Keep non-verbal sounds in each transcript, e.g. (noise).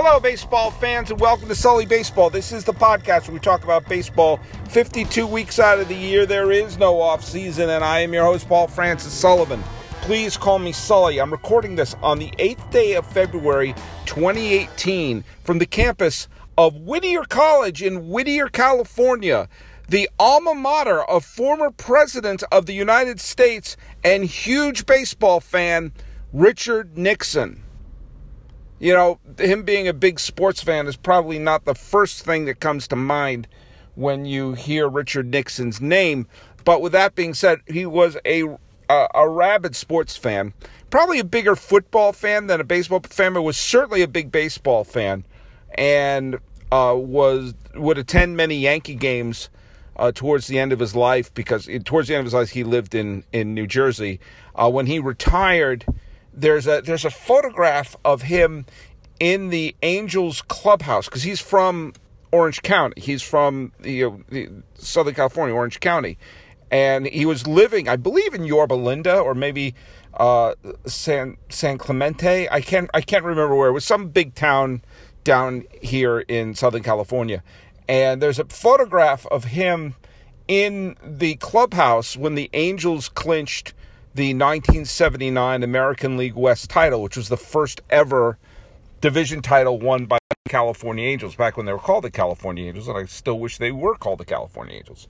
Hello, baseball fans, and welcome to Sully Baseball. This is the podcast where we talk about baseball 52 weeks out of the year. There is no off season, and I am your host, Paul Francis Sullivan. Please call me Sully. I'm recording this on the 8th day of February 2018 from the campus of Whittier College in Whittier, California, the alma mater of former President of the United States and huge baseball fan Richard Nixon. You know, him being a big sports fan is probably not the first thing that comes to mind when you hear Richard Nixon's name. But with that being said, he was a a, a rabid sports fan, probably a bigger football fan than a baseball fan, but was certainly a big baseball fan, and uh, was would attend many Yankee games uh, towards the end of his life because towards the end of his life he lived in in New Jersey. Uh, when he retired there's a there's a photograph of him in the Angels clubhouse because he's from Orange County. He's from the, the, Southern California, Orange County, and he was living, I believe, in Yorba Linda or maybe uh, San San Clemente. I can't I can't remember where. It was some big town down here in Southern California, and there's a photograph of him in the clubhouse when the Angels clinched the 1979 American League West title, which was the first ever division title won by the California Angels back when they were called the California Angels, and I still wish they were called the California Angels.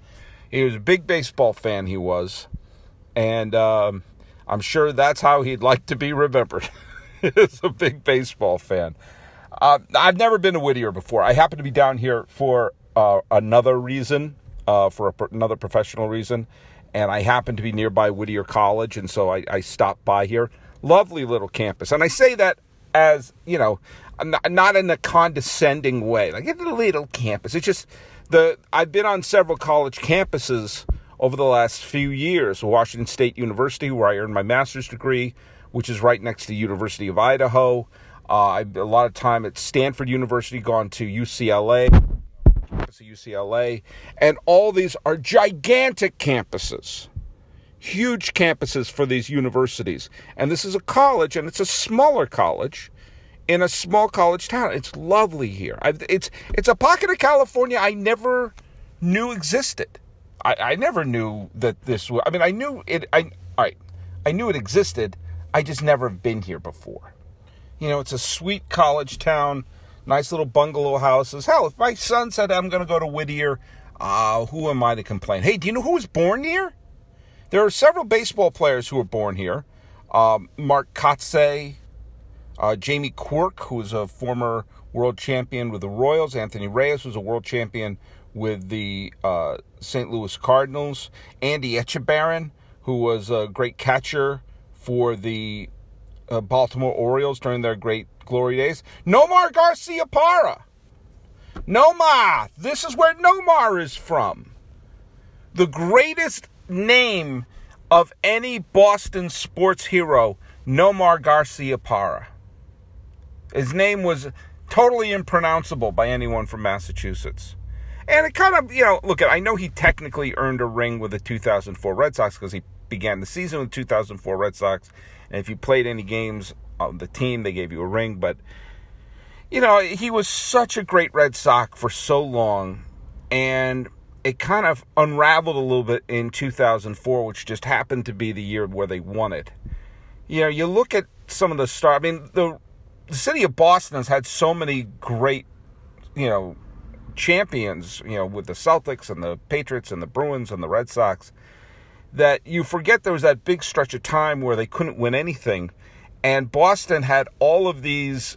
He was a big baseball fan, he was, and um, I'm sure that's how he'd like to be remembered. (laughs) He's a big baseball fan. Uh, I've never been to Whittier before. I happen to be down here for uh, another reason, uh, for a, another professional reason and I happen to be nearby Whittier College, and so I, I stopped by here. Lovely little campus, and I say that as you know, not in a condescending way. Like it's a little campus. It's just the I've been on several college campuses over the last few years. Washington State University, where I earned my master's degree, which is right next to the University of Idaho. Uh, a lot of time at Stanford University, gone to UCLA campus of UCLA, and all these are gigantic campuses. Huge campuses for these universities. And this is a college, and it's a smaller college in a small college town. It's lovely here. I've, it's it's a pocket of California I never knew existed. I, I never knew that this was. I mean, I knew it. I all right. I knew it existed. I just never been here before. You know, it's a sweet college town nice little bungalow houses. Hell, if my son said I'm going to go to Whittier, uh, who am I to complain? Hey, do you know who was born here? There are several baseball players who were born here. Um, Mark Kotsay, uh, Jamie Quirk, who was a former world champion with the Royals. Anthony Reyes was a world champion with the uh, St. Louis Cardinals. Andy Etchebarren, who was a great catcher for the uh, Baltimore Orioles during their great glory days. Nomar Garciaparra. Nomar. This is where Nomar is from. The greatest name of any Boston sports hero, Nomar Garciaparra. His name was totally impronounceable by anyone from Massachusetts. And it kind of, you know, look, I know he technically earned a ring with the 2004 Red Sox because he began the season with 2004 Red Sox. And if you played any games on the team, they gave you a ring. But, you know, he was such a great Red Sox for so long. And it kind of unraveled a little bit in 2004, which just happened to be the year where they won it. You know, you look at some of the stars. I mean, the, the city of Boston has had so many great, you know, champions, you know, with the Celtics and the Patriots and the Bruins and the Red Sox that you forget there was that big stretch of time where they couldn't win anything. And Boston had all of these,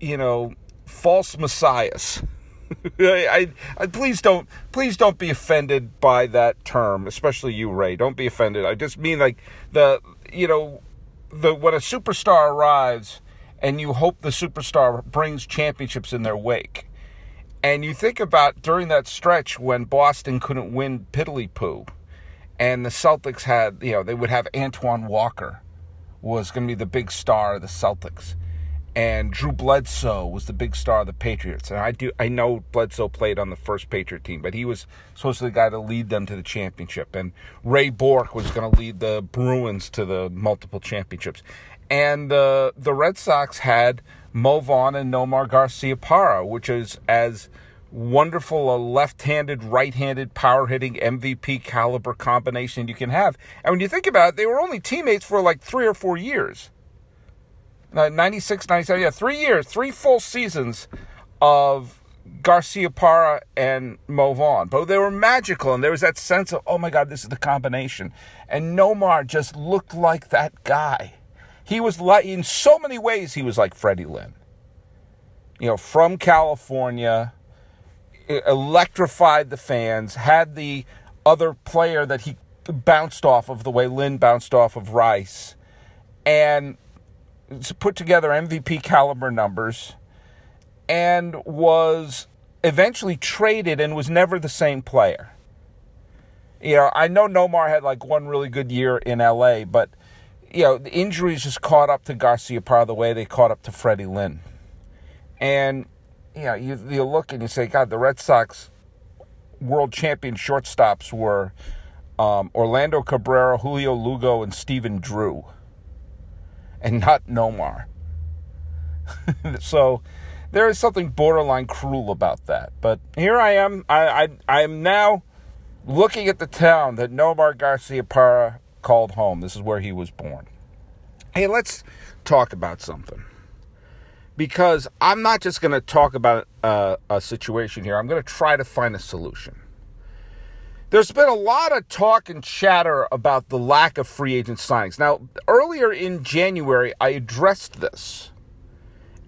you know, false messiahs. (laughs) I, I, please don't please don't be offended by that term, especially you, Ray. Don't be offended. I just mean like the you know the when a superstar arrives and you hope the superstar brings championships in their wake. And you think about during that stretch when Boston couldn't win piddly poo and the Celtics had, you know, they would have Antoine Walker was going to be the big star of the Celtics. And Drew Bledsoe was the big star of the Patriots. And I do I know Bledsoe played on the first Patriot team, but he was supposed to be the guy to lead them to the championship. And Ray Bourque was going to lead the Bruins to the multiple championships. And the the Red Sox had Mo Vaughn and Nomar Garcia Garciaparra, which is as wonderful a left-handed, right-handed, power-hitting MVP caliber combination you can have. And when you think about it, they were only teammates for like three or four years. Uh, 96, 97, yeah, three years, three full seasons of Garciaparra and Mo Vaughn. But they were magical, and there was that sense of, oh my God, this is the combination. And Nomar just looked like that guy. He was like, in so many ways, he was like Freddie Lynn. You know, from California, electrified the fans, had the other player that he bounced off of the way Lynn bounced off of Rice, and put together MVP caliber numbers, and was eventually traded and was never the same player. You know, I know Nomar had like one really good year in LA, but you know, the injuries just caught up to Garciaparra the way they caught up to Freddie Lynn. And you know, you, you look and you say, God, the Red Sox world champion shortstops were um, Orlando Cabrera, Julio Lugo, and Stephen Drew, and not Nomar. (laughs) so there is something borderline cruel about that. But here I am. I, I, am now looking at the town that Nomar Garciaparra called home. This is where he was born. Hey, let's talk about something because I'm not just going to talk about uh, a situation here. I'm going to try to find a solution. There's been a lot of talk and chatter about the lack of free agent signings. Now, earlier in January, I addressed this.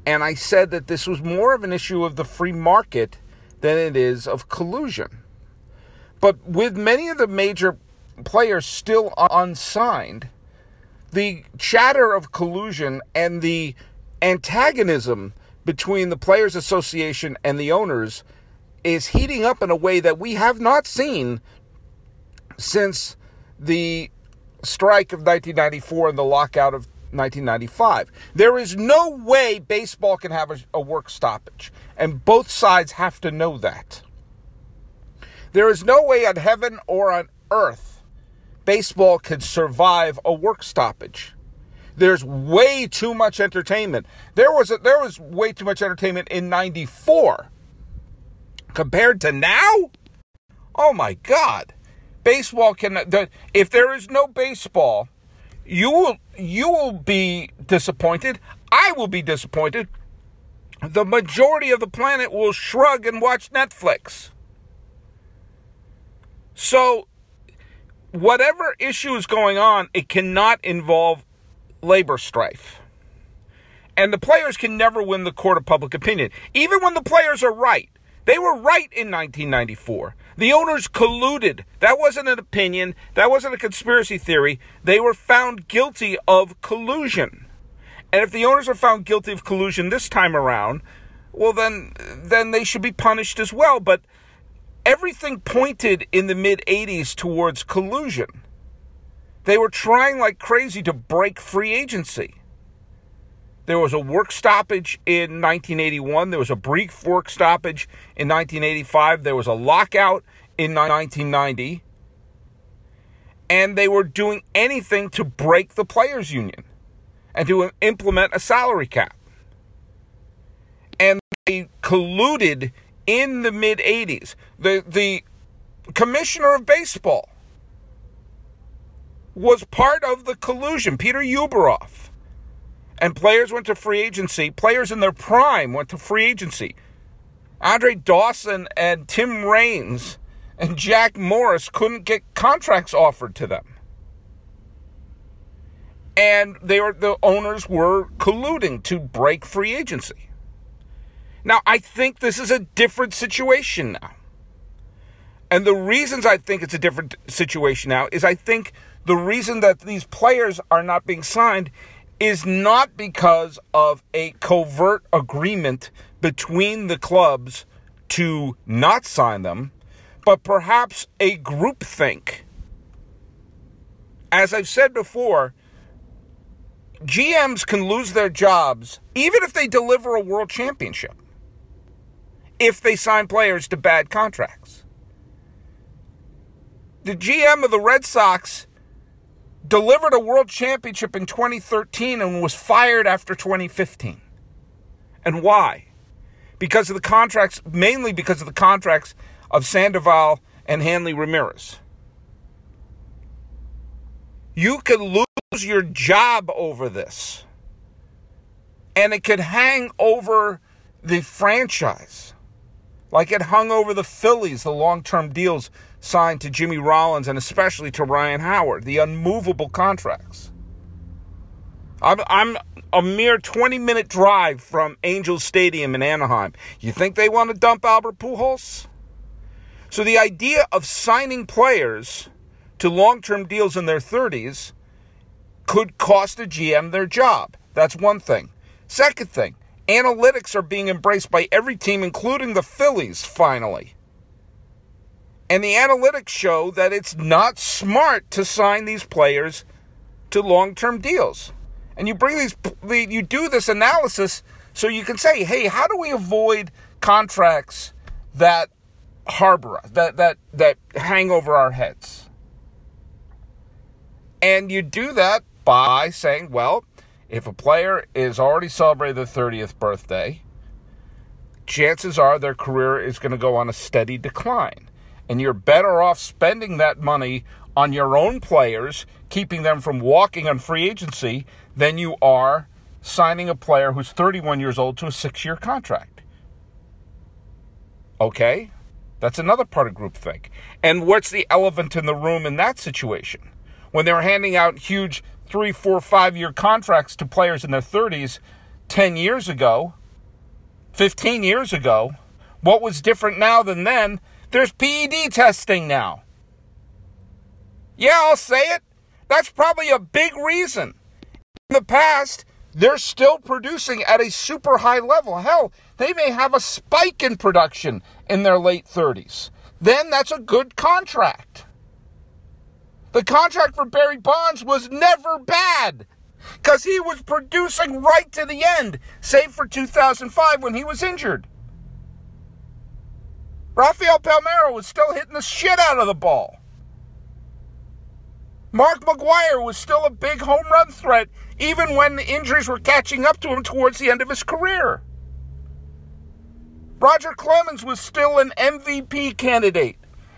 And I said that this was more of an issue of the free market than it is of collusion. But with many of the major players still unsigned, the chatter of collusion and the antagonism between the Players Association and the owners is heating up in a way that we have not seen since the strike of 1994 and the lockout of 1995. There is no way baseball can have a, a, work stoppage, and both sides have to know that. There is no way on heaven or on earth baseball can survive a work stoppage. There's way too much entertainment. There was a, there was way too much entertainment in 94 compared to now? Oh my god. Baseball can if there is no baseball, you will you will be disappointed. I will be disappointed. The majority of the planet will shrug and watch Netflix. So whatever issue is going on, it cannot involve labor strife. And the players can never win the court of public opinion, even when the players are right. They were right in 1994. The owners colluded. That wasn't an opinion. That wasn't a conspiracy theory. They were found guilty of collusion. And if the owners are found guilty of collusion this time around, well then then they should be punished as well, but everything pointed in the mid 80s towards collusion. They were trying like crazy to break free agency. There was a work stoppage in 1981. There was a brief work stoppage in 1985. There was a lockout in 1990. And they were doing anything to break the players' union and to implement a salary cap. And they colluded in the mid 80s. The, the commissioner of baseball was part of the collusion, Peter Ueberroth. And players went to free agency. Players in their prime went to free agency. Andre Dawson and Tim Raines and Jack Morris couldn't get contracts offered to them. And they were the owners were colluding to break free agency. Now, I think this is a different situation now. And the reasons I think it's a different situation now is I think the reason that these players are not being signed is not because of a covert agreement between the clubs to not sign them, but perhaps a groupthink. As I've said before, GMs can lose their jobs even if they deliver a world championship, if they sign players to bad contracts. The GM of the Red Sox delivered a world championship in 2013 and was fired after 2015. And why? Because of the contracts, mainly because of the contracts of Sandoval and Hanley Ramirez. You could lose your job over this. And it could hang over the franchise. Like it hung over the Phillies, the long term deals signed to Jimmy Rollins and especially to Ryan Howard, the unmovable contracts. I'm, I'm a mere 20 minute drive from Angels Stadium in Anaheim. You think they want to dump Albert Pujols? So the idea of signing players to long term deals in their 30s could cost a GM their job. That's one thing. Second thing, analytics are being embraced by every team, including the Phillies, finally. And the analytics show that it's not smart to sign these players to long term deals. And you bring these, you do this analysis so you can say, hey, how do we avoid contracts that harbor us, that, that, that hang over our heads? And you do that by saying, well, if a player is already celebrating their 30th birthday, chances are their career is going to go on a steady decline. And you're better off spending that money on your own players, keeping them from walking on free agency, than you are signing a player who's 31 years old to a six year contract. Okay? That's another part of groupthink. And what's the elephant in the room in that situation? When they're handing out huge three, four, five year contracts to players in their 30s 10 years ago, 15 years ago. What was different now than then? There's PED testing now. Yeah, I'll say it. That's probably a big reason. In the past, they're still producing at a super high level. Hell, they may have a spike in production in their late 30s. Then that's a good contract. The contract for Barry Bonds was never bad because he was producing right to the end, save for 2005 when he was injured. Rafael Palmeiro was still hitting the shit out of the ball. Mark McGwire was still a big home run threat even when the injuries were catching up to him towards the end of his career. Roger Clemens was still an MVP candidate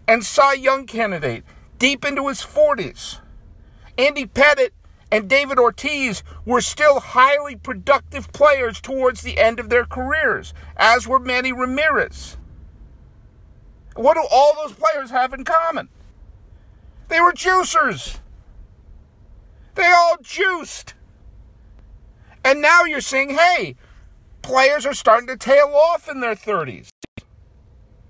and Cy Young candidate deep into his 40s. Andy Pettitte and David Ortiz were still highly productive players towards the end of their careers, as were Manny Ramirez. What do all those players have in common? They were juicers. They all juiced. And now you're seeing, hey, players are starting to tail off in their 30s.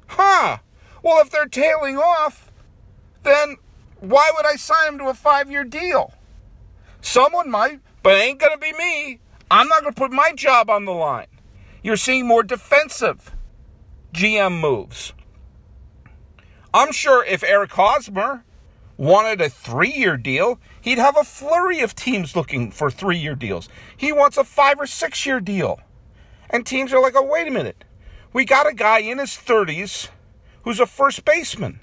Huh. Well, if they're tailing off, then why would I sign them to a five year deal? Someone might, but it ain't going to be me. I'm not going to put my job on the line. You're seeing more defensive GM moves. I'm sure if Eric Hosmer wanted a three year deal, he'd have a flurry of teams looking for three year deals. He wants a five or six year deal. And teams are like, oh, wait a minute. We got a guy in his 30s who's a first baseman.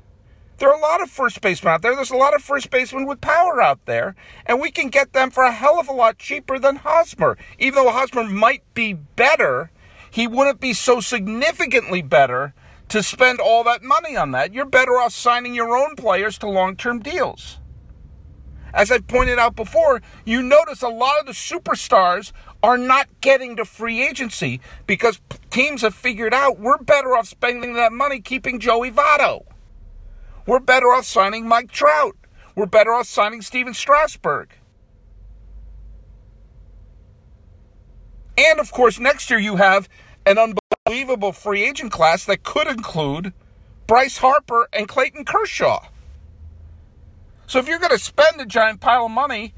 There are a lot of first basemen out there. There's a lot of first basemen with power out there, and we can get them for a hell of a lot cheaper than Hosmer. Even though Hosmer might be better, he wouldn't be so significantly better to spend all that money on that. You're better off signing your own players to long term deals. As I pointed out before, you notice a lot of the superstars are not getting to free agency because teams have figured out we're better off spending that money keeping Joey Votto. We're better off signing Mike Trout. We're better off signing Stephen Strasburg. And of course, next year you have an unbelievable free agent class that could include Bryce Harper and Clayton Kershaw. So if you're going to spend a giant pile of money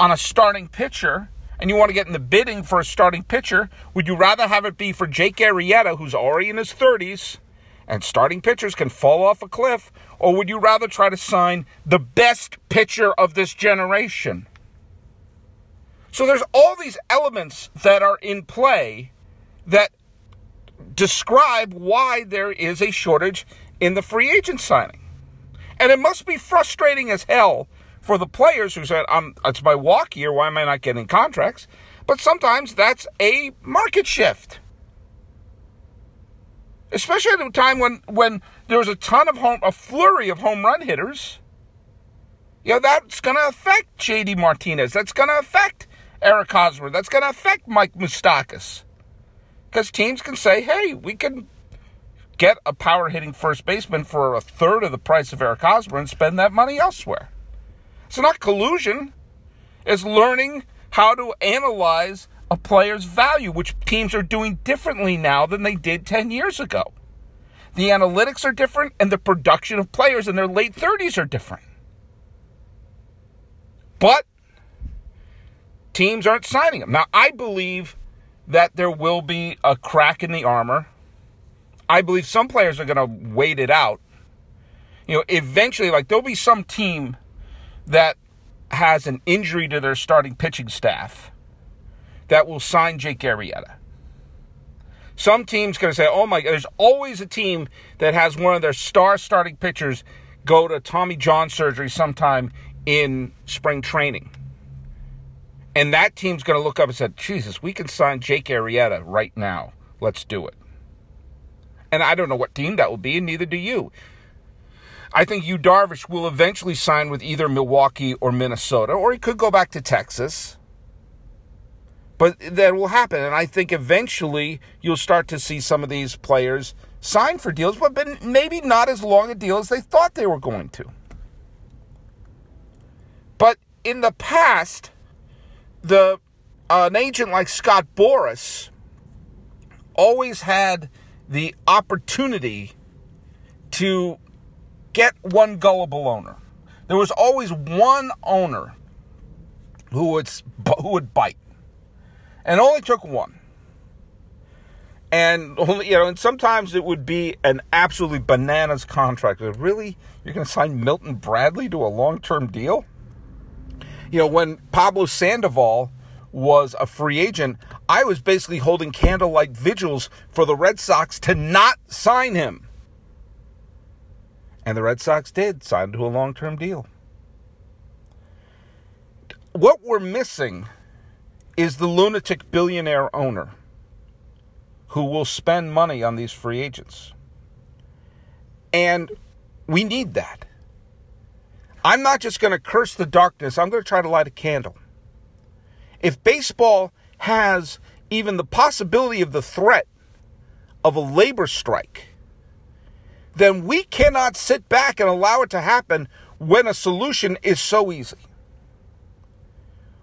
on a starting pitcher and you want to get in the bidding for a starting pitcher, would you rather have it be for Jake Arrieta, who's already in his 30s, and starting pitchers can fall off a cliff, or would you rather try to sign the best pitcher of this generation? So there's all these elements that are in play that describe why there is a shortage in the free agent signing. And it must be frustrating as hell for the players who said, "I'm it's my walk year. Why am I not getting contracts?" But sometimes that's a market shift, especially at a time when when there was a ton of home, a flurry of home run hitters. You know that's going to affect J.D. Martinez. That's going to affect Eric Hosmer. That's going to affect Mike Moustakas. Because teams can say, hey, we can get a power hitting first baseman for a third of the price of Eric Hosmer and spend that money elsewhere. It's not collusion, it's learning how to analyze a player's value, which teams are doing differently now than they did 10 years ago. The analytics are different, and the production of players in their late 30s are different. But teams aren't signing them. Now, I believe that there will be a crack in the armor. I believe some players are going to wait it out. You know, eventually, like, there'll be some team that has an injury to their starting pitching staff that will sign Jake Arrieta. Some team's going to say, oh my God, there's always a team that has one of their star starting pitchers go to Tommy John surgery sometime in spring training. And that team's going to look up and say, Jesus, we can sign Jake Arrieta right now. Let's do it. And I don't know what team that will be, and neither do you. I think Yu Darvish will eventually sign with either Milwaukee or Minnesota, or he could go back to Texas. But that will happen. And I think eventually you'll start to see some of these players sign for deals, but maybe not as long a deal as they thought they were going to. But in the past, the uh, an agent like Scott Boras always had the opportunity to get one gullible owner. There was always one owner who would who would bite, and only took one. And you know, and sometimes it would be an absolutely bananas contract. Really, you're going to sign Milton Bradley to a long term deal? You know, when Pablo Sandoval was a free agent, I was basically holding candlelight vigils for the Red Sox to not sign him. And the Red Sox did sign to a long term deal. What we're missing is the lunatic billionaire owner who will spend money on these free agents. And we need that. I'm not just going to curse the darkness, I'm going to try to light a candle. If baseball has even the possibility of the threat of a labor strike, then we cannot sit back and allow it to happen when a solution is so easy.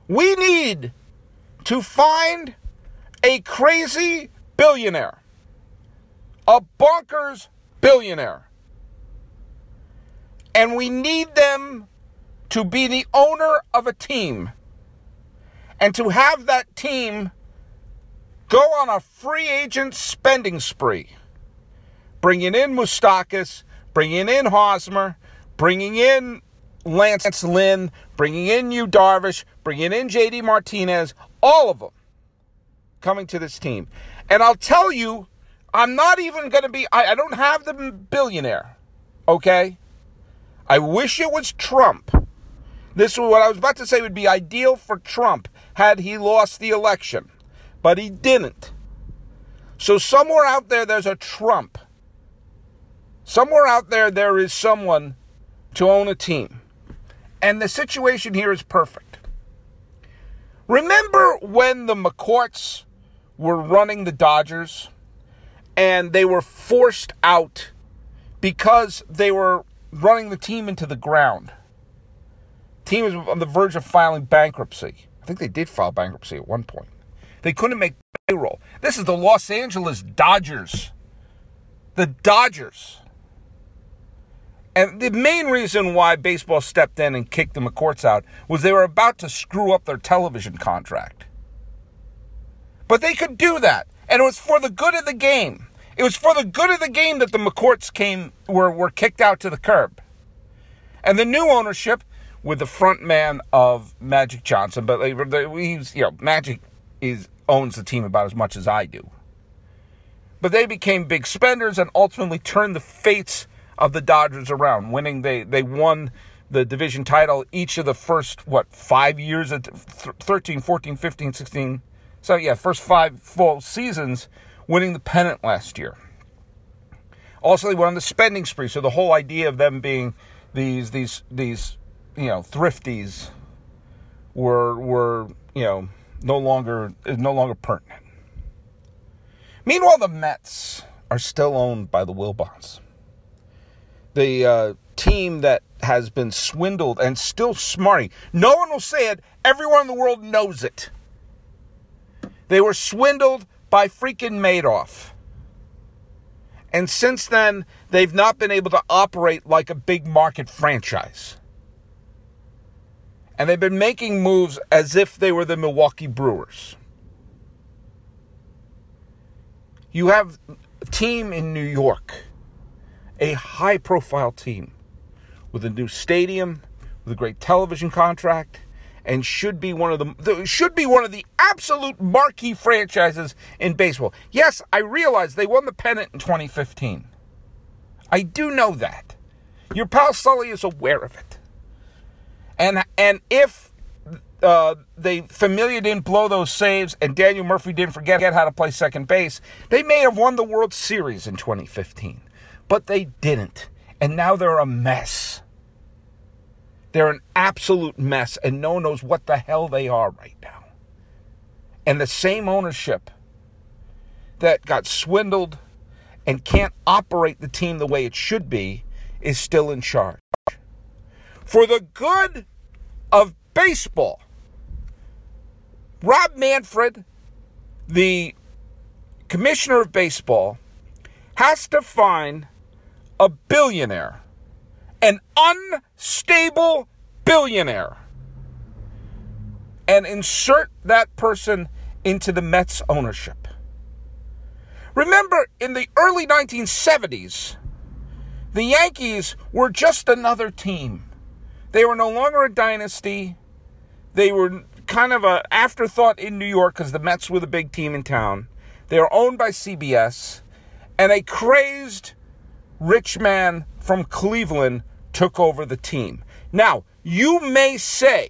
We need to find a crazy billionaire, a bonkers billionaire and we need them to be the owner of a team and to have that team go on a free agent spending spree, bringing in Moustakas, bringing in Hosmer, bringing in Lance Lynn, bringing in Yu Darvish, bringing in JD Martinez, all of them coming to this team. And I'll tell you, I'm not even going to be, I, I don't have the billionaire, okay? I wish it was Trump. This is what I was about to say would be ideal for Trump had he lost the election, but he didn't. So somewhere out there, there's a Trump. Somewhere out there, there is someone to own a team. And the situation here is perfect. Remember when the McCourts were running the Dodgers and they were forced out because they were running the team into the ground. Team was on the verge of filing bankruptcy. I think they did file bankruptcy at one point. They couldn't make payroll. This is the Los Angeles Dodgers. The Dodgers. And the main reason why baseball stepped in and kicked the McCourts out was they were about to screw up their television contract. But they could do that. And it was for the good of the game. It was for the good of the game that the McCourts came were were kicked out to the curb. And the new ownership with the front man of Magic Johnson, but he's you know Magic is owns the team about as much as I do. But they became big spenders and ultimately turned the fates of the Dodgers around, winning they they won the division title each of the first, what, five years, at 13, 14, 15, 16. So, yeah, first five full seasons winning the pennant last year. Also, they went on the spending spree. So the whole idea of them being these, these, these, you know, thrifties were, were, you know, no longer, is no longer pertinent. Meanwhile, the Mets are still owned by the Wilpons. The uh, team that has been swindled and still smarting. No one will say it. Everyone in the world knows it. They were swindled by freaking Madoff. And since then, they've not been able to operate like a big market franchise. And they've been making moves as if they were the Milwaukee Brewers. You have a team in New York, a high profile team with a new stadium, with a great television contract, and should be one of the should be one of the absolute marquee franchises in baseball. Yes, I realize they won the pennant in 2015. I do know that. Your pal Sully is aware of it. And and if uh, they Familia didn't blow those saves and Daniel Murphy didn't forget how to play second base, they may have won the World Series in 2015. But they didn't. And now they're a mess. They're an absolute mess, and no one knows what the hell they are right now. And the same ownership that got swindled and can't operate the team the way it should be is still in charge. For the good of baseball, Rob Manfred, the commissioner of baseball, has to find a billionaire an unstable billionaire and insert that person into the Mets ownership. Remember, in the early 1970s, the Yankees were just another team. They were no longer a dynasty. They were kind of an afterthought in New York because the Mets were the big team in town. They were owned by CBS, and a crazed rich man from Cleveland took over the team. Now, you may say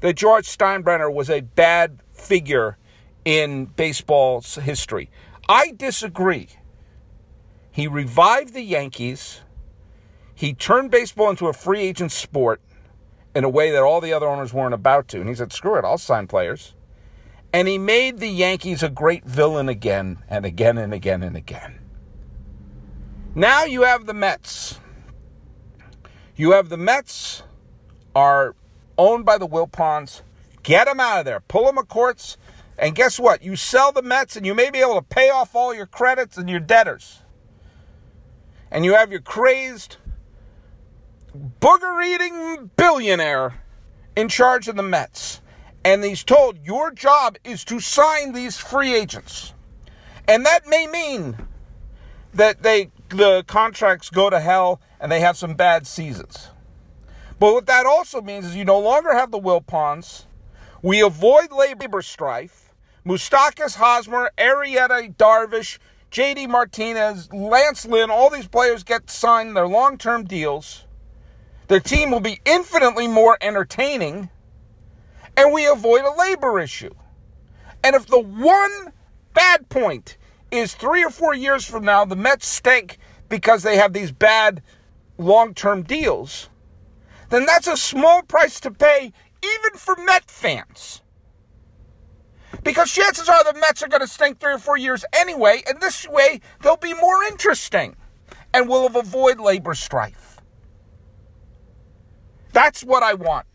that George Steinbrenner was a bad figure in baseball's history. I disagree. He revived the Yankees. He turned baseball into a free agent sport in a way that all the other owners weren't about to. And he said, screw it, I'll sign players. And he made the Yankees a great villain again and again and again and again. Now you have the Mets. You have the Mets are owned by the Wilpons. Get them out of there. Pull them of courts. And guess what? You sell the Mets and you may be able to pay off all your credits and your debtors. And you have your crazed, booger eating billionaire in charge of the Mets. And he's told your job is to sign these free agents. And that may mean that they the contracts go to hell and they have some bad seasons. But what that also means is you no longer have the will Wilpons. We avoid labor strife. Moustakas, Hosmer, Arrieta, Darvish, JD Martinez, Lance Lynn, all these players get signed their long term deals. Their team will be infinitely more entertaining. And we avoid a labor issue. And if the one bad point is three or four years from now, the Mets stink because they have these bad long term deals, then that's a small price to pay even for Met fans. Because chances are the Mets are going to stink three or four years anyway, and this way they'll be more interesting and we'll avoid labor strife. That's what I want.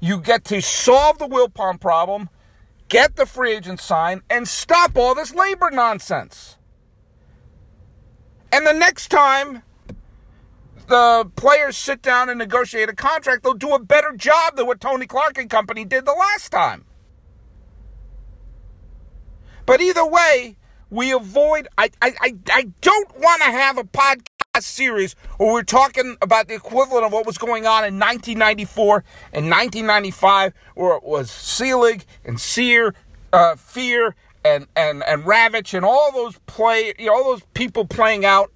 You get to solve the Wilpon problem get the free agent signed, and stop all this labor nonsense. And the next time the players sit down and negotiate a contract, they'll do a better job than what Tony Clark and company did the last time. But either way, we avoid. I, I, I, don't want to have a podcast series where we're talking about the equivalent of what was going on in 1994 and 1995, where it was Selig and Sear, uh, Fehr and and and Ravitch and all those play, you know, all those people playing out,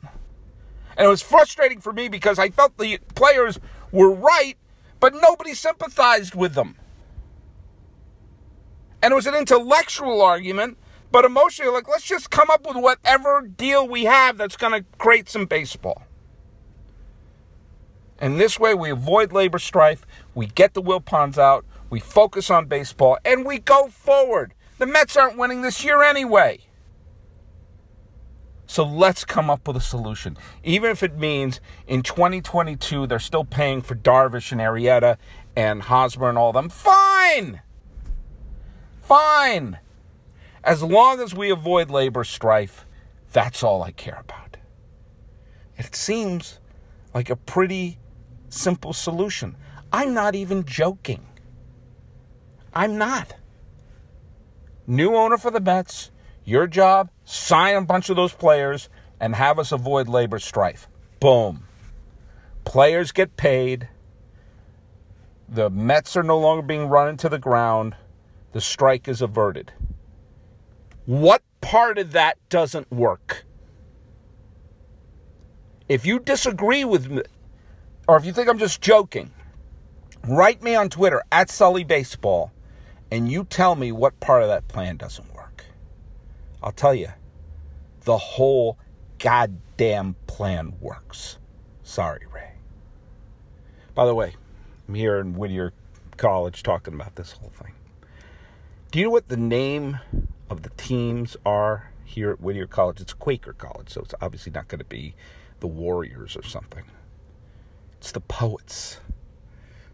And it was frustrating for me because I felt the players were right, but nobody sympathized with them. And it was an intellectual argument, but emotionally, like, let's just come up with whatever deal we have that's going to create some baseball. And this way, we avoid labor strife, we get the Wilpons out, we focus on baseball, and we go forward. The Mets aren't winning this year anyway. So let's come up with a solution. Even if it means in 2022 they're still paying for Darvish and Arrieta and Hosmer and all them. Fine! Fine! As long as we avoid labor strife, that's all I care about. It seems like a pretty simple solution. I'm not even joking. I'm not. New owner for the Mets. Your job, sign a bunch of those players and have us avoid labor strife. Boom. Players get paid. The Mets are no longer being run into the ground. The strike is averted. What part of that doesn't work? If you disagree with me, or if you think I'm just joking, write me on Twitter at Sully Baseball and you tell me what part of that plan doesn't work. I'll tell you, the whole goddamn plan works. Sorry, Ray. By the way, I'm here in Whittier College talking about this whole thing. Do you know what the name of the teams are here at Whittier College? It's Quaker College, so it's obviously not going to be the Warriors or something. It's the Poets.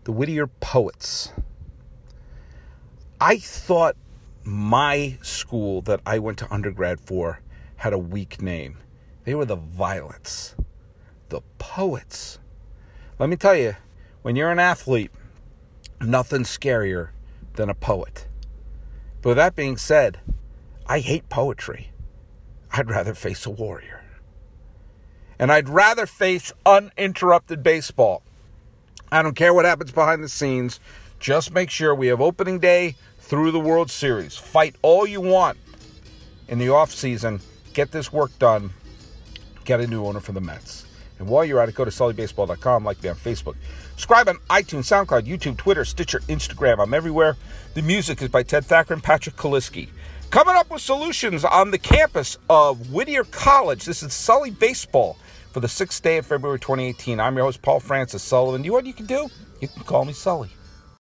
The Whittier Poets. I thought my school that I went to undergrad for had a weak name. They were the Violets, the Poets. Let me tell you, when you're an athlete, nothing scarier than a poet. But with that being said, I hate poetry. I'd rather face a warrior. And I'd rather face uninterrupted baseball. I don't care what happens behind the scenes. Just make sure we have opening day through the World Series. Fight all you want in the offseason. Get this work done. Get a new owner for the Mets. And while you're at it, go to sullybaseball.com, like me on Facebook. Subscribe on iTunes, SoundCloud, YouTube, Twitter, Stitcher, Instagram. I'm everywhere. The music is by Ted Thacker and Patrick Kaliski. Coming up with solutions on the campus of Whittier College. This is Sully Baseball for the sixth day of February 2018. I'm your host, Paul Francis Sullivan. You know what you can do? You can call me Sully.